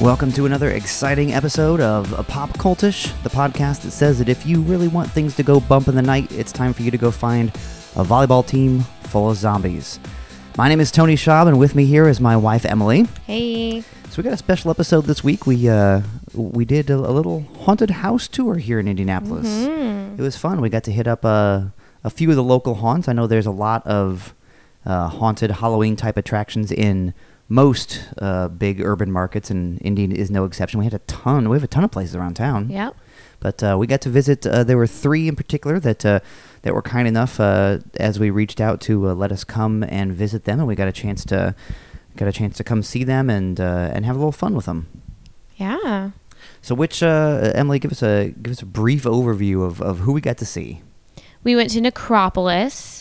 Welcome to another exciting episode of A Pop Cultish, the podcast that says that if you really want things to go bump in the night, it's time for you to go find a volleyball team full of zombies. My name is Tony Schaub, and with me here is my wife Emily. Hey. So we got a special episode this week. We uh, we did a, a little haunted house tour here in Indianapolis. Mm-hmm. It was fun. We got to hit up uh, a few of the local haunts. I know there's a lot of uh, haunted Halloween type attractions in most uh, big urban markets, and Indy is no exception. We had a ton. We have a ton of places around town. Yep. But uh, we got to visit. Uh, there were three in particular that uh, that were kind enough uh, as we reached out to uh, let us come and visit them, and we got a chance to got a chance to come see them and uh, and have a little fun with them. Yeah. So, which uh, Emily, give us a give us a brief overview of, of who we got to see. We went to Necropolis,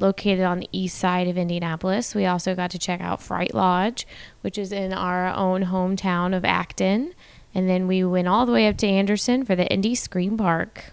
located on the east side of Indianapolis. We also got to check out Fright Lodge, which is in our own hometown of Acton. And then we went all the way up to Anderson for the Indy Scream Park.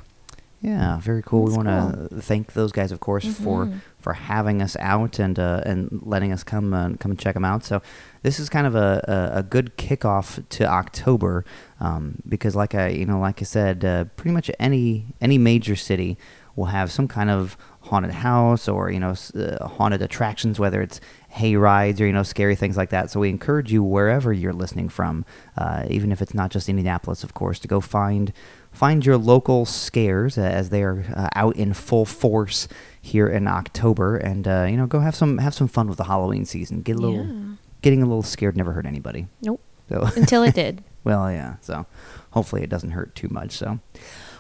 Yeah, very cool. we want to thank those guys, of course, for for having us out and uh, and letting us come uh, come and check them out. So this is kind of a, a, a good kickoff to October um, because, like I you know, like I said, uh, pretty much any any major city will have some kind of haunted house or you know uh, haunted attractions, whether it's hay rides or you know scary things like that. So we encourage you wherever you're listening from, uh, even if it's not just Indianapolis, of course, to go find find your local scares as they are uh, out in full force here in October, and uh, you know go have some have some fun with the Halloween season. Get a little Yeah. getting a little scared never hurt anybody. Nope. So Until it did. well, yeah. So hopefully it doesn't hurt too much. So,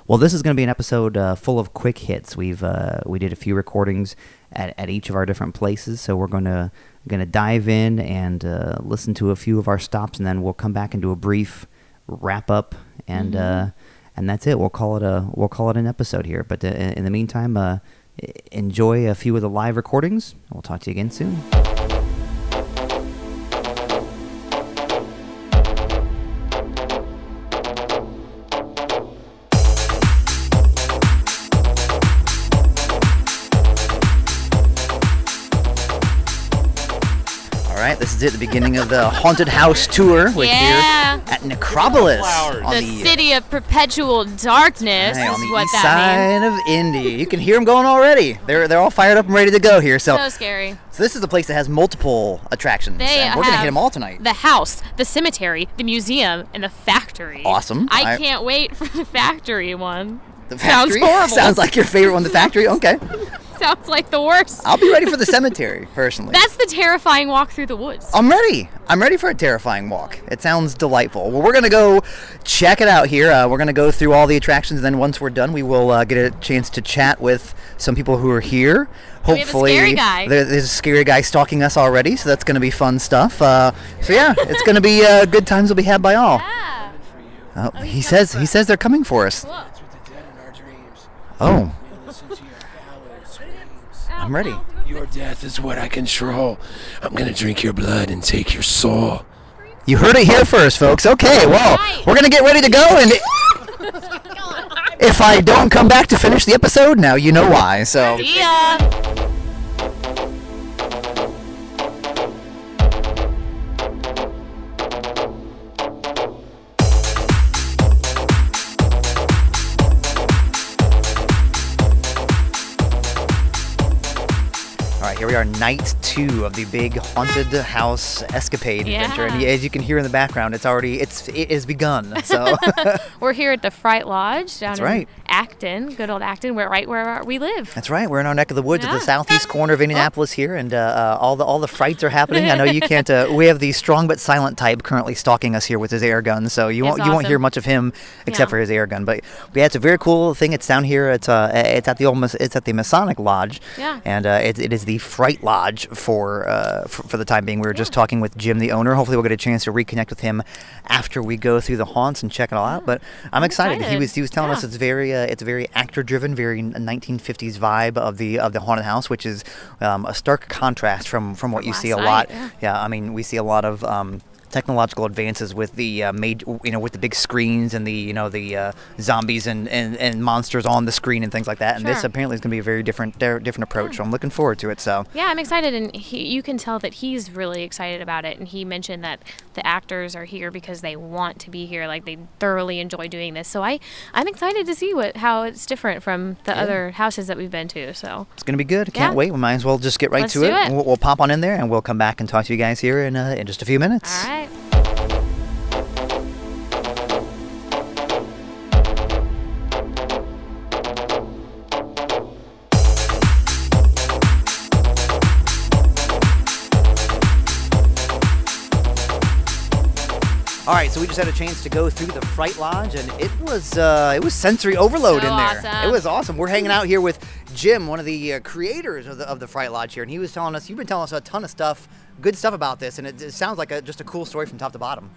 well, this is going to be an episode uh, full of quick hits. We've uh, we did a few recordings at, at each of our different places, so we're going to going to dive in and uh, listen to a few of our stops, and then we'll come back and do a brief wrap up, and uh, and that's it. We'll call it a we'll call it an episode here. But uh, in the meantime, uh, enjoy a few of the live recordings. We'll talk to you again soon. This is it, the beginning of the haunted house tour. We're Yeah. here at Necropolis on the the, uh, city of perpetual darkness Hey, on is the what east that means. side of Indy. You can hear them going already. They're they're all fired up and ready to go here. So, So scary. so this is a place that has multiple attractions, They and we're gonna hit them all tonight. The house, the cemetery, the museum, and the factory. Awesome. I, I- can't wait for the factory one. The sounds factory horrible. sounds like your favorite one. The factory. Okay, Sounds like the worst. I'll be ready for the cemetery personally. That's the terrifying walk through the woods. I'm ready. I'm ready for a terrifying walk. It sounds delightful. Well, we're gonna go check it out here. Uh, we're gonna go through all the attractions, and then once we're done, we will uh, get a chance to chat with some people who are here. We have a Hopefully, scary guy. there- there's a scary guy stalking us already, so that's gonna be fun stuff. Uh, so yeah, it's gonna be uh, good times will be had by all. Yeah. Oh, Oh, he says he says they're coming for us. Look. the dead in our dreams. Oh, Listen to your howling screams. I'm ready. Your death is what I control. I'm gonna drink your blood and take your soul. You heard it here first, folks. Okay, well, we're gonna get ready to go, and if I don't come back to finish the episode, now you know why. So. See ya. Here we are, night two of the big haunted house escapade Yeah. adventure, and as you can hear in the background, it's already it's it has begun. So We're here at the Fright Lodge down That's in right. Acton, good old Acton, where right where we live. that's right, we're in our neck of the woods at the southeast corner of Indianapolis here, and uh, uh, all the all the frights are happening. I know you can't. Uh, we have the strong but silent type currently stalking us here with his air gun, so you won't It's you won't hear much of him except Yeah. for his air gun. But yeah, it's a very cool thing. It's down here. It's uh it's at the old it's at the Masonic Lodge. Yeah. And uh, it, it is the Fright Lodge for, uh, for for the time being. We were just talking with Jim, the owner. Hopefully, we'll get a chance to reconnect with him after we go through the haunts and check it all out. But I'm, I'm excited. He was he was telling us it's very uh, it's very actor driven, very 1950s vibe of the of the haunted house, which is um, a stark contrast from from what you see a lot. night, yeah. I mean, we see a lot of. Um, technological advances with the uh, made you know with the big screens and the you know the uh, zombies and, and, and monsters on the screen and things like that. And this apparently is going to be a very different di- different approach. So I'm looking forward to it. So Yeah, I'm excited, and he, you can tell that he's really excited about it. And he mentioned that the actors are here because they want to be here, like they thoroughly enjoy doing this. So I, I'm excited to see what how it's different from the other houses that we've been to. So it's going to be good. Can't Yeah. wait. We might as well just get right Let's to it. it. We'll, we'll pop on in there and we'll come back and talk to you guys here in uh, in just a few minutes. all right. All right, so we just had a chance to go through the Fright Lodge, and it was uh, it was sensory overload So in there. awesome. It was awesome. We're hanging out here with Jim, one of the uh, creators of the of the Fright Lodge here, and he was telling us you've been telling us a ton of stuff, good stuff about this, and it, it sounds like a, just a cool story from top to bottom.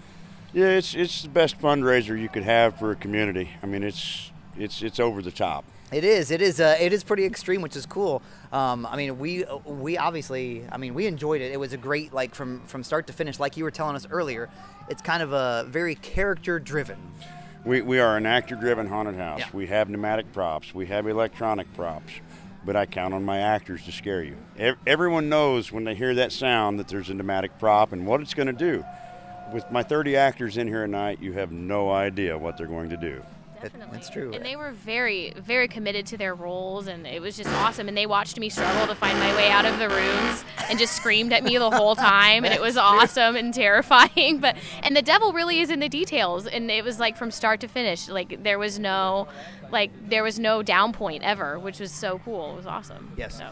Yeah, it's it's the best fundraiser you could have for a community. I mean, it's it's it's over the top. It is. It is. Uh, it is pretty extreme, which is cool. Um, I mean, we we obviously. I mean, we enjoyed it. It was a great like from from start to finish. Like you were telling us earlier, it's kind of a very character driven. We we are an actor-driven haunted house. Yeah. We have pneumatic props. We have electronic props. But I count on my actors to scare you. Everyone knows when they hear that sound that there's a pneumatic prop and what it's going to do. With my 30 actors in here tonight, you have no idea what they're going to do. That- that's true. And they were very, very committed to their roles, and it was just awesome. And they watched me struggle to find my way out of the rooms, and just screamed at me the whole time, and it was awesome and terrifying. But and the devil really is in the details, and it was like from start to finish. Like there was no, like there was no down point ever, which was so cool. It was awesome. Yes. So.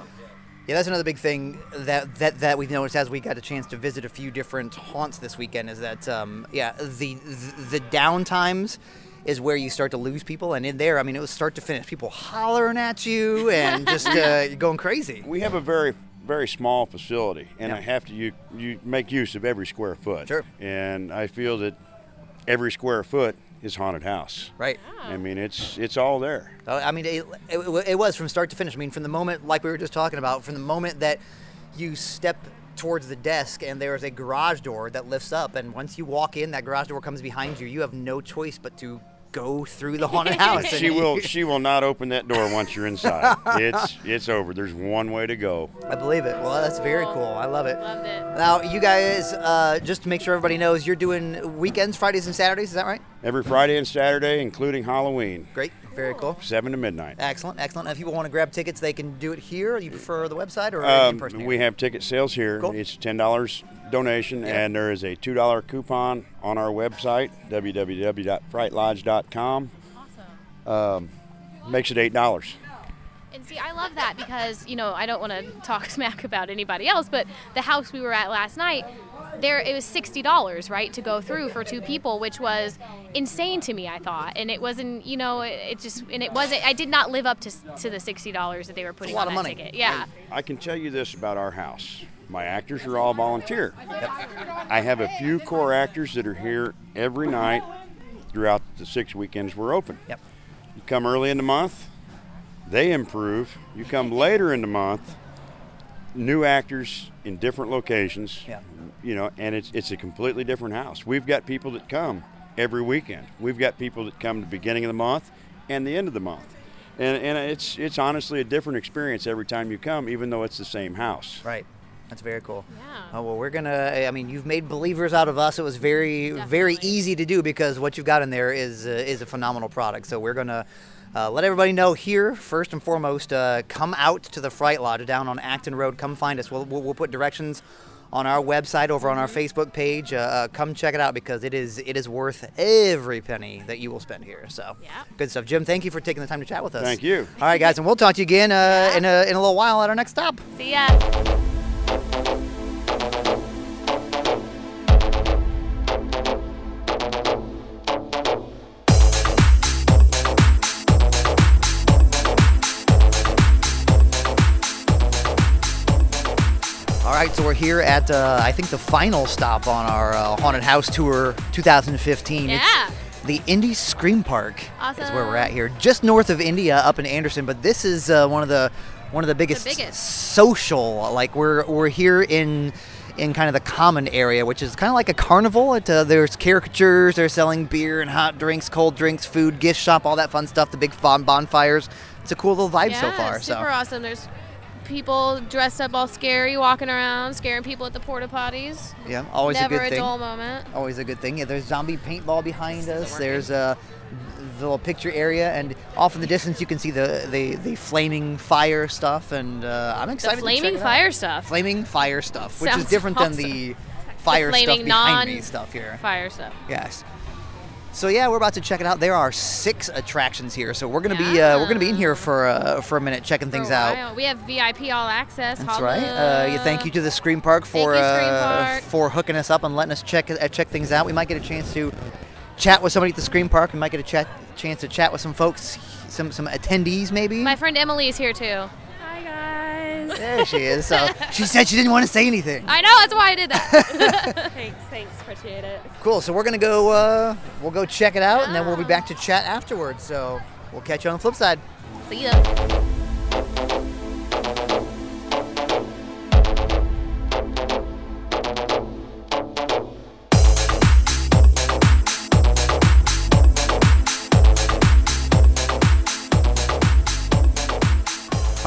Yeah, that's another big thing that, that that we've noticed as we got a chance to visit a few different haunts this weekend is that um, yeah the, the the down times is where you start to lose people and in there I mean it was start to finish people hollering at you and just uh, going crazy. We have a very very small facility, and Yeah. I have to you you make use of every square foot. Sure. And I feel that every square foot is haunted house. Right. I mean, it's it's all there. I mean, it, it, it was from start to finish. I mean, from the moment, like we were just talking about, from the moment that you step towards the desk and there is a garage door that lifts up, and once you walk in, that garage door comes behind you. You have no choice but to go through the haunted house. She will she will not open that door once you're inside. it's it's over. There's one way to go. I believe it. Well, that's very cool. I love it. Loved it. Now, you guys, uh, just to make sure everybody knows, you're doing weekends, Fridays and Saturdays. Is that right? Every Friday and Saturday, including Halloween, Great. Very cool. seven to midnight. Excellent. Excellent. If people want to grab tickets, they can do it here. You prefer the website or in Um, person? we have ticket sales here. Cool. It's ten dollars donation, Yeah. and there is a two dollar coupon on our website www.frightlodge.com. Awesome. Makes it eight dollars. And see, I love that because you know I don't want to talk smack about anybody else, but the house we were at last night, there it was sixty dollars, right, to go through for two people, which was insane to me. I thought, and it wasn't, you know, it, it just and it wasn't. I did not live up to to the sixty dollars that they were putting a lot on of that money. ticket. Yeah. I can tell you this about our house. My actors are all volunteer. I have a few core actors that are here every night throughout the six weekends we're open. Yep. You come early in the month, they improve. You come later in the month, new actors in different locations. Yeah. You know, and it's it's a completely different house. We've got people that come every weekend. We've got people that come the beginning of the month and the end of the month. And, and it's it's honestly a different experience every time you come, even though it's the same house. Right. That's very cool. Yeah. Oh well, we're gonna. I mean, you've made believers out of us. It was very, very easy to do because what you've got in there is uh, is a phenomenal product. So we're gonna uh, let everybody know here first and foremost. Uh, come out to the Fright Lodge down on Acton Road. Come find us. We'll, we'll, we'll put directions on our website over on our Facebook page. Uh, uh, come check it out because it is it is worth every penny that you will spend here. So Yeah. good stuff, Jim. Thank you for taking the time to chat with us. Thank you. All right, guys, and we'll talk to you again uh, in a in a little while at our next stop. See ya. All right, so we're here at uh, I think the final stop on our uh, haunted house tour 2015. Yeah. It's the Indy Scream Park is where we're at here, just north of India, up in Anderson. But this is uh, one of the one of the biggest, biggest. social. Like we're we're here in in kind of the common area, which is kind of like a carnival. It, uh, there's caricatures, they're selling beer and hot drinks, cold drinks, food, gift shop, all that fun stuff. The big bon- bonfires. It's a cool little vibe yeah, so far. super so awesome. There's people dressed up all scary, walking around, scaring people at the porta potties. yeah, always Never a good a thing. dull moment. Always a good thing. Yeah, there's zombie paintball behind This us. There's a the little picture area, and off in the distance you can see the the, the flaming fire stuff. And uh, I'm The excited. to flaming check out. fire stuff. Flaming fire stuff, which is Sounds different than the fire stuff flaming behind me stuff here. Fire stuff. Yes. So yeah, we're about to check it out. There are six attractions here, so we're gonna be uh, we're gonna be in here for uh, for a minute checking For things out. We have VIP all access. That's right. Uh, yeah, thank you to the Scream Park for you, Scream uh, Park. for hooking us up and letting us check uh, check things out. We might get a chance to chat with somebody at the Scream Park. We might get a chat chance to chat with some folks, some some attendees maybe. My friend Emily's here too. Hi guys. there she is. So she said she didn't want to say anything. I know that's why I did that. thanks, thanks, appreciate it. Cool. So we're gonna go. Uh, we'll go check it out, and then we'll be back to chat afterwards. So we'll catch you on the flip side. See ya.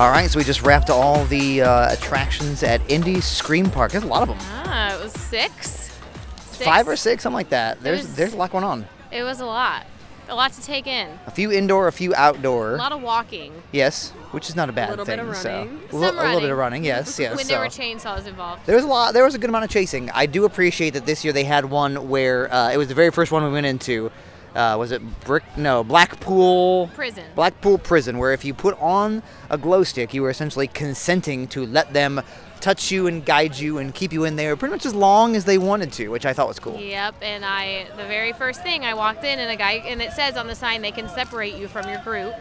All right. So we just wrapped all the uh, attractions at Indy Scream Park. There's a lot of them. Ah, it was six. Six. Five or six, something like that. There's was- there's a lot going on. It was a lot. A lot to take in. A few indoor, a few outdoor. A lot of walking. Yes, which is not a bad little thing. bit of so running. a, li- Some a little bit of running. Yes, yes. when so. there were chainsaws involved. There was a lot. There was a good amount of chasing. I do appreciate that this year they had one where uh, it was the very first one we went into. Uh, was it brick? No, Blackpool Prison. Blackpool Prison, where if you put on a glow stick, you were essentially consenting to let them touch you and guide you and keep you in there pretty much as long as they wanted to, which I thought was cool. Yep, and I the very first thing I walked in and a guy and it says on the sign they can separate you from your group.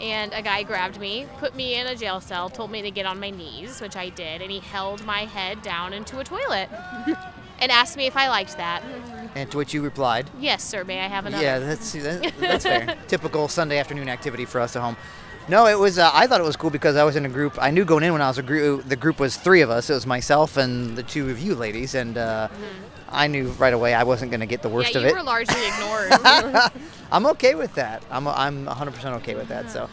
And a guy grabbed me, put me in a jail cell, told me to get on my knees, which I did, and he held my head down into a toilet and asked me if I liked that. And to which you replied, Yes, sir, may I have another? Yeah, that's that, that's fair. Typical Sunday afternoon activity for us at home. No, it was. Uh, I thought it was cool because I was in a group. I knew going in when I was a group. The group was three of us. It was myself and the two of you ladies, and uh, I knew right away I wasn't going to get the worst yeah, of you it. were largely ignored. I'm okay with that. I'm I'm 100% okay with that. So,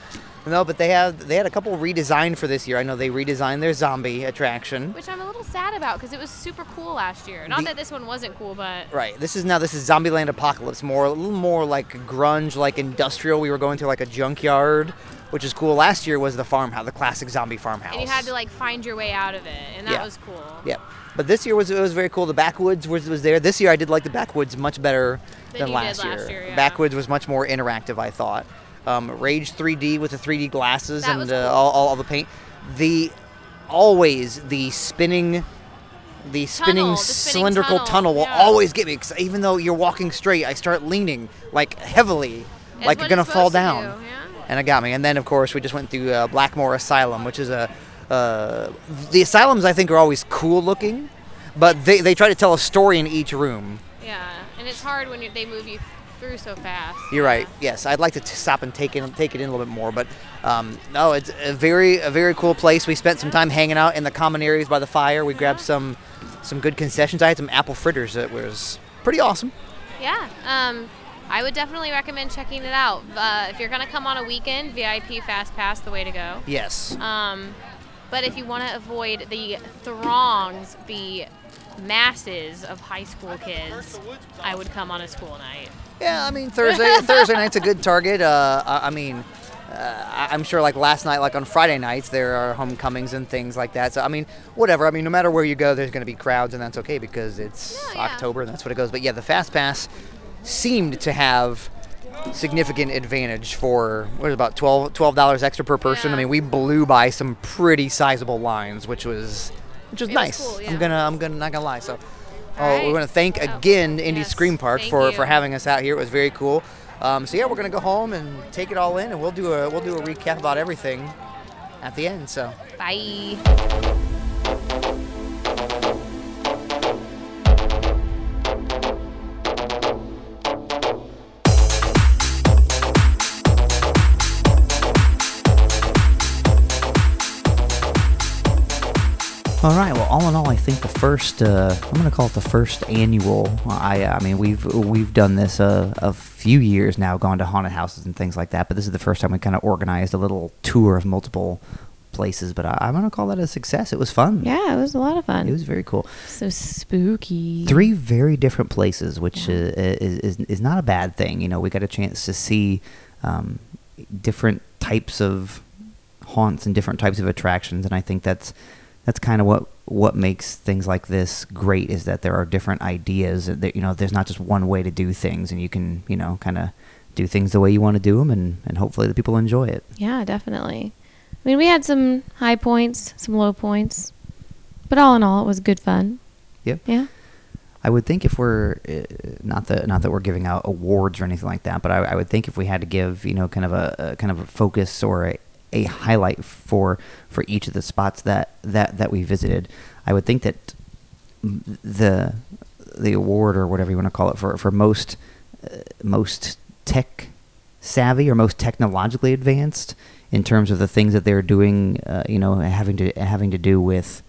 no, but they have they had a couple redesigned for this year. I know they redesigned their zombie attraction. which I'm a little sad about because it was super cool last year. Not The- that this one wasn't cool, but Right. This is now this is Zombieland Apocalypse, more a little more like grunge, like industrial. We were going through like a junkyard, which is cool. Last year was the farmhouse, the classic zombie farmhouse. and you had to like find your way out of it, and that Yeah. was cool. Yep. But this year was it was very cool. The backwoods was, was there. This year I did like the backwoods much better Than than last, last year, yeah. Backwoods was much more interactive. I thought. Um, Rage 3D with the 3D glasses That and uh, cool. all, all, all the paint. The always the spinning. The spinning Tunnel, the spinning cylindrical tunnel, tunnel, will yeah. always get me. 'cause even though you're walking straight, I start leaning like heavily, That's like you're gonna fall down do, yeah. and it got me. And then, of course, we just went through uh, Blackmore Asylum, which is a uh, the asylums I think are always cool looking, but they, they try to tell a story in each room. Yeah, and it's hard when you, they move you through so fast. You're right. Yes, I'd like to t- stop and take it take it in a little bit more, but um, no, it's a very a very cool place. We spent some time hanging out in the common areas by the fire. We grabbed some some good concessions. I had some apple fritters that was pretty awesome. Yeah. Um, I would definitely recommend checking it out. Uh, if you're gonna come on a weekend, VIP Fast Pass the way to go. Yes. Um, but if you want to avoid the throngs, the masses of high school kids, I would come on a school night. Yeah, I mean Thursday Thursday night's a good target. Uh, I, I mean, uh, I'm sure like last night, like on Friday nights, there are homecomings and things like that. So I mean, whatever. I mean, no matter where you go, there's going to be crowds, and that's okay because it's Yeah, yeah. October and that's what it goes. But yeah, the Fast Pass seemed to have significant advantage for what is about 12 dollars extra per person. I mean, we blew by some pretty sizable lines, which was which was It was nice. cool, yeah. I'm gonna I'm gonna not gonna lie. So. Oh, Alright. we want to thank Oh, again Indy yes, Scream Park thank for, you. for having us out here. It was very cool. Um, so yeah, we're gonna go home and take it all in, and we'll do a we'll do a recap about everything at the end. So Bye. All right. Well, all in all, I think the first uh, I'm going to call it the first annual. I I mean we've we've done this uh, a few years now, gone to haunted houses and things like that. But this is the first time we kind of organized a little tour of multiple places. But I, I'm going to call that a success. It was fun. Yeah, it was a lot of fun. It was very cool. so spooky. Three very different places, which Yeah. uh, is, is is not a bad thing. You know, we got a chance to see um, different types of haunts and different types of attractions, and I think that's that's kind of what what makes things like this great is that there are different ideas. That you know, there's not just one way to do things, and you can you know kind of do things the way you want to do them, and and hopefully the people enjoy it. Yeah, definitely. I mean, we had some high points, some low points, but all in all, it was good fun. yeah Yeah. I would think if we're uh, not that not that we're giving out awards or anything like that, but I, I would think if we had to give you know kind of a, a kind of a focus or a, a highlight for for each of the spots that that that we visited, I would think that the the award or whatever you want to call it for for most uh, most tech savvy or most technologically advanced in terms of the things that they're doing, uh, you know, having to having to do with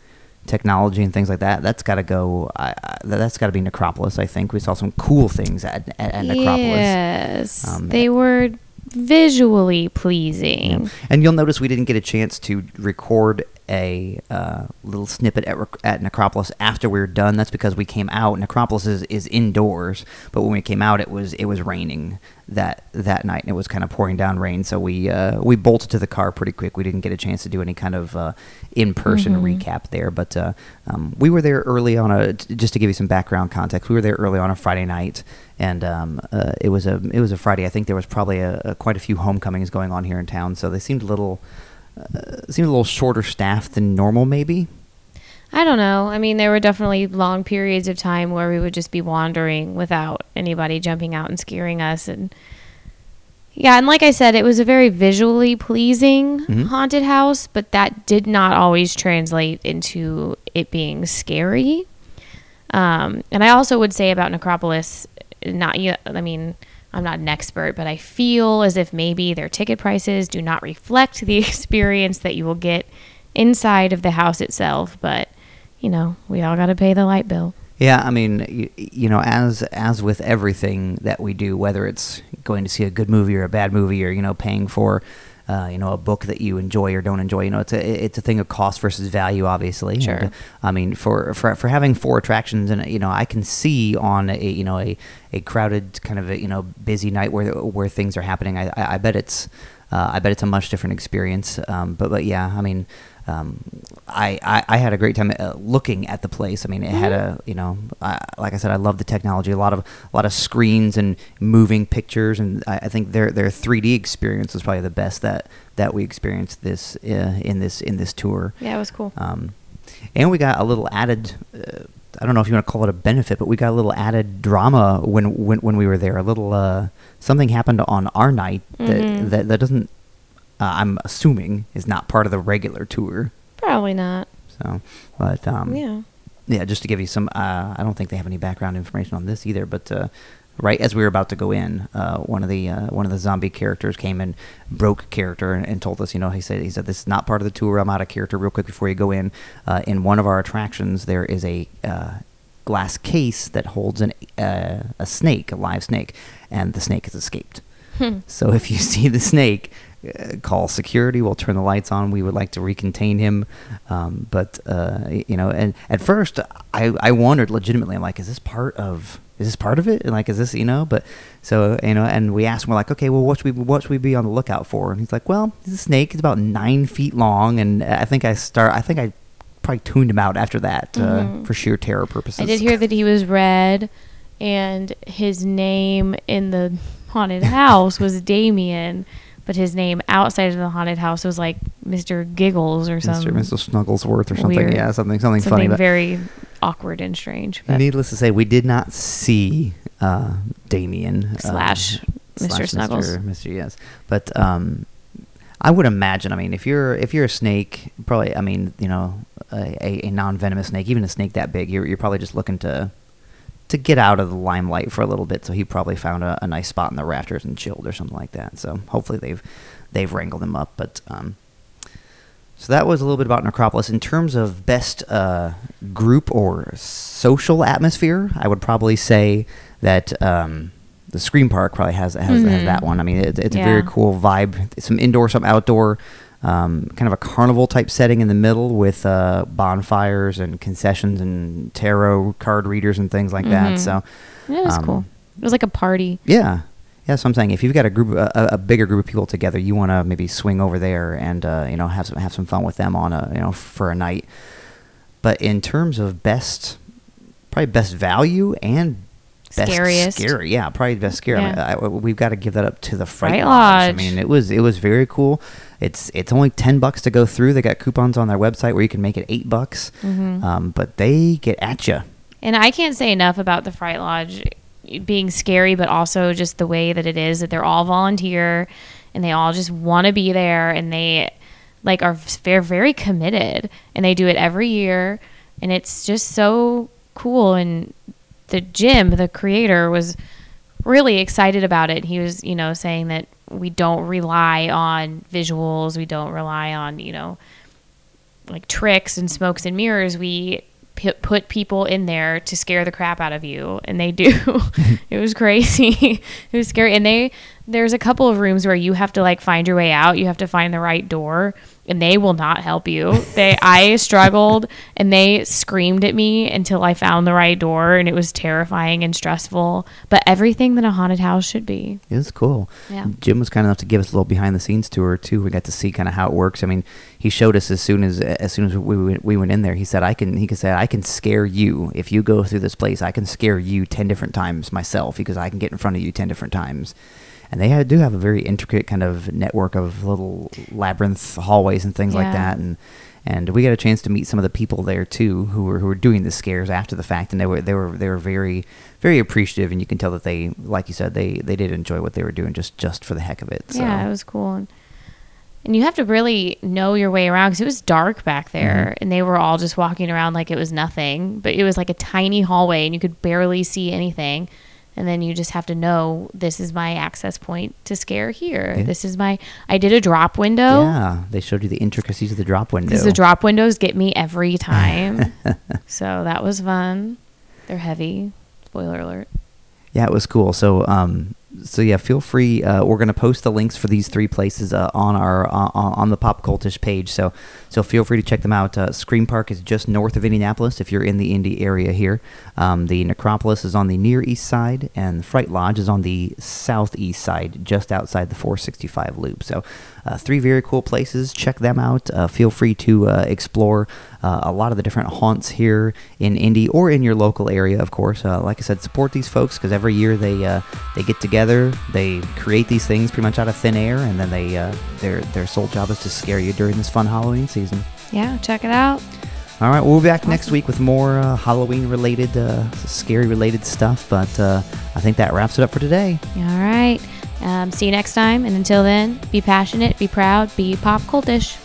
technology and things like that. That's got to go. I I- that's got to be Necropolis. I think we saw some cool things at at, at Necropolis. Yes. Um, they were visually pleasing. Yeah. And you'll notice we didn't get a chance to record a uh, little snippet at, at Necropolis after we were done. That's because we came out. Necropolis is, is indoors, but when we came out, it was it was raining that that night, and it was kind of pouring down rain. So we uh, we bolted to the car pretty quick. We didn't get a chance to do any kind of uh, in person Mhm. recap there, but uh, um, we were there early on a. Just to give you some background context, we were there early on a Friday night, and um, uh, it was a it was a Friday. I think there was probably a, a quite a few homecomings going on here in town, so they seemed a little uh, seemed a little shorter staffed than normal, maybe. I don't know. I mean, there were definitely long periods of time where we would just be wandering without anybody jumping out and scaring us. And yeah, and like I said, it was a very visually pleasing Mhm. haunted house, but that did not always translate into it being scary. Um, and I also would say about Necropolis, not yet. I mean, I'm not an expert, but I feel as if maybe their ticket prices do not reflect the experience that you will get inside of the house itself. But you know, we all got to pay the light bill. Yeah, I mean, you, you know, as as with everything that we do, whether it's going to see a good movie or a bad movie, or you know, paying for, uh, you know, a book that you enjoy or don't enjoy, you know, it's a it's a thing of cost versus value, obviously. Sure. And, I mean, for, for for having four attractions, and you know, I can see on a you know a, a crowded kind of a, you know busy night where where things are happening. I I, I bet it's uh, I bet it's a much different experience. Um, but but yeah, I mean. Um, I, I, I had a great time uh, looking at the place. I mean, it had a you know, I, like I said, I love the technology. A lot of a lot of screens and moving pictures, and I, I think their their 3D experience was probably the best that that we experienced this uh, in this in this tour. Yeah, it was cool. Um, and we got a little added. Uh, I don't know if you want to call it a benefit, but we got a little added drama when when, when we were there. A little uh, something happened on our night that Mhm. that, that doesn't. Uh, I'm assuming is not part of the regular tour. Probably not. So, but um, yeah. yeah, just to give you some, uh, I don't think they have any background information on this either. But uh, right as we were about to go in, uh, one of the uh, one of the zombie characters came and broke character and, and told us, you know, he said he said this is not part of the tour. I'm out of character real quick before you go in. Uh, in one of our attractions, there is a uh, glass case that holds an uh, a snake, a live snake, and the snake has escaped. So if you see the snake, call security. We'll turn the lights on. We would like to recontain him. Um, but uh, you know, and at first I I wondered legitimately. I'm like, is this part of is this part of it? And like, is this you know? But so you know, and we asked him, we're like, okay, well, what should we what should we be on the lookout for? And he's like, well, he's a snake. It's about nine feet long, and I think I start. I think I probably tuned him out after that uh, Mhm. for sheer terror purposes. I did hear that he was red, and his name in the haunted house was Damien, but his name outside of the haunted house was like Mr. Giggles or something. Mr. Snugglesworth or something. weird- Yeah, something something, funny. Something But very awkward and strange. But Needless to say, we did not see uh, Damien Slash Mr. slash Snuggles. Mr. Mr. Yes, but um, I would imagine. I mean, if you're if you're a snake, probably. I mean, you know, a, a, a non venomous snake, even a snake that big, you're you're probably just looking to to get out of the limelight for a little bit. So he probably found a, a nice spot in the rafters and chilled or something like that. So hopefully they've they've wrangled him up. But um, So that was a little bit about Necropolis. In terms of best uh, group or social atmosphere, I would probably say that um, the Scream Park probably has has, has that one. I mean, it, it's a very cool vibe. Some indoor, some outdoor. Um, kind of a carnival type setting in the middle with uh, bonfires and concessions and tarot card readers and things like that. Mhm. So It was Um, cool. It was like a party. yeah, yeah. So I'm saying if you've got a group, a, a bigger group of people together, you want to maybe swing over there and uh, you know have some have some fun with them on a you know for a night. But in terms of best, probably best value and best Scariest. scary, yeah, probably best scary. I mean, I- we've got to give that up to the Fright, Fright Lodge. I mean, it was it was very cool. It's it's only ten bucks to go through. They got coupons on their website where you can make it eight bucks. Mhm. Um, but they get at you. And I can't say enough about the Fright Lodge being scary, but also just the way that it is that they're all volunteer and they all just want to be there and they like are very very committed and they do it every year and it's just so cool and the Jim the creator was really excited about it he was you know saying that we don't rely on visuals we don't rely on you know like tricks and smokes and mirrors, we p- put people in there to scare the crap out of you, and they do. it was crazy. it was scary, and they there's a couple of rooms where you have to like find your way out. You have to find the right door, and they will not help you. They I struggled, and they screamed at me until I found the right door, and it was terrifying and stressful. But everything that a haunted house should be. It was cool. Yeah. Jim was kind enough to give us a little behind the scenes tour too. We got to see kind of how it works. I mean, he showed us as soon as as soon as we went, we went in there. He said, "I can." He could say, "I can scare you if you go through this place. I can scare you ten different times myself because I can get in front of you ten different times." And they do have a very intricate kind of network of little labyrinth hallways and things like that. And and we got a chance to meet some of the people there too who were who were doing the scares after the fact, and they were they were they were very very appreciative, and you can tell that they, like you said, they they did enjoy what they were doing just just for the heck of it. So. Yeah, it was cool. And, and you have to really know your way around because it was dark back there, Mm-hmm. and they were all just walking around like it was nothing. But it was like a tiny hallway, and you could barely see anything. And then you just have to know this is my access point to scare here. Yeah. This is my. I did a drop window Yeah, they showed you the intricacies of the drop window. because the drop windows get me every time. so that was fun. They're heavy. Spoiler alert. Yeah, it was cool. So, um, so yeah, feel free. Uh, we're gonna post the links for these three places uh, on our uh, on the Pop Cultish page. So, so feel free to check them out. Uh, Scream Park is just north of Indianapolis if you're in the Indy area here. Um, the Necropolis is on the near east side, and Fright Lodge is on the southeast side, just outside the 465 loop. So, uh, three very cool places. Check them out. Uh, feel free to explore a lot of the different haunts here in Indy or in your local area, of course. Like I said, support these folks because every year they they get together, they create these things pretty much out of thin air, and then they uh, their their sole job is to scare you during this fun Halloween season. Yeah, check it out. All right, we'll be back next week with more uh, Halloween related, uh, scary related stuff. But uh, I think that wraps it up for today. All right. Um, see you next time. And until then, be passionate, be proud, be pop cultish.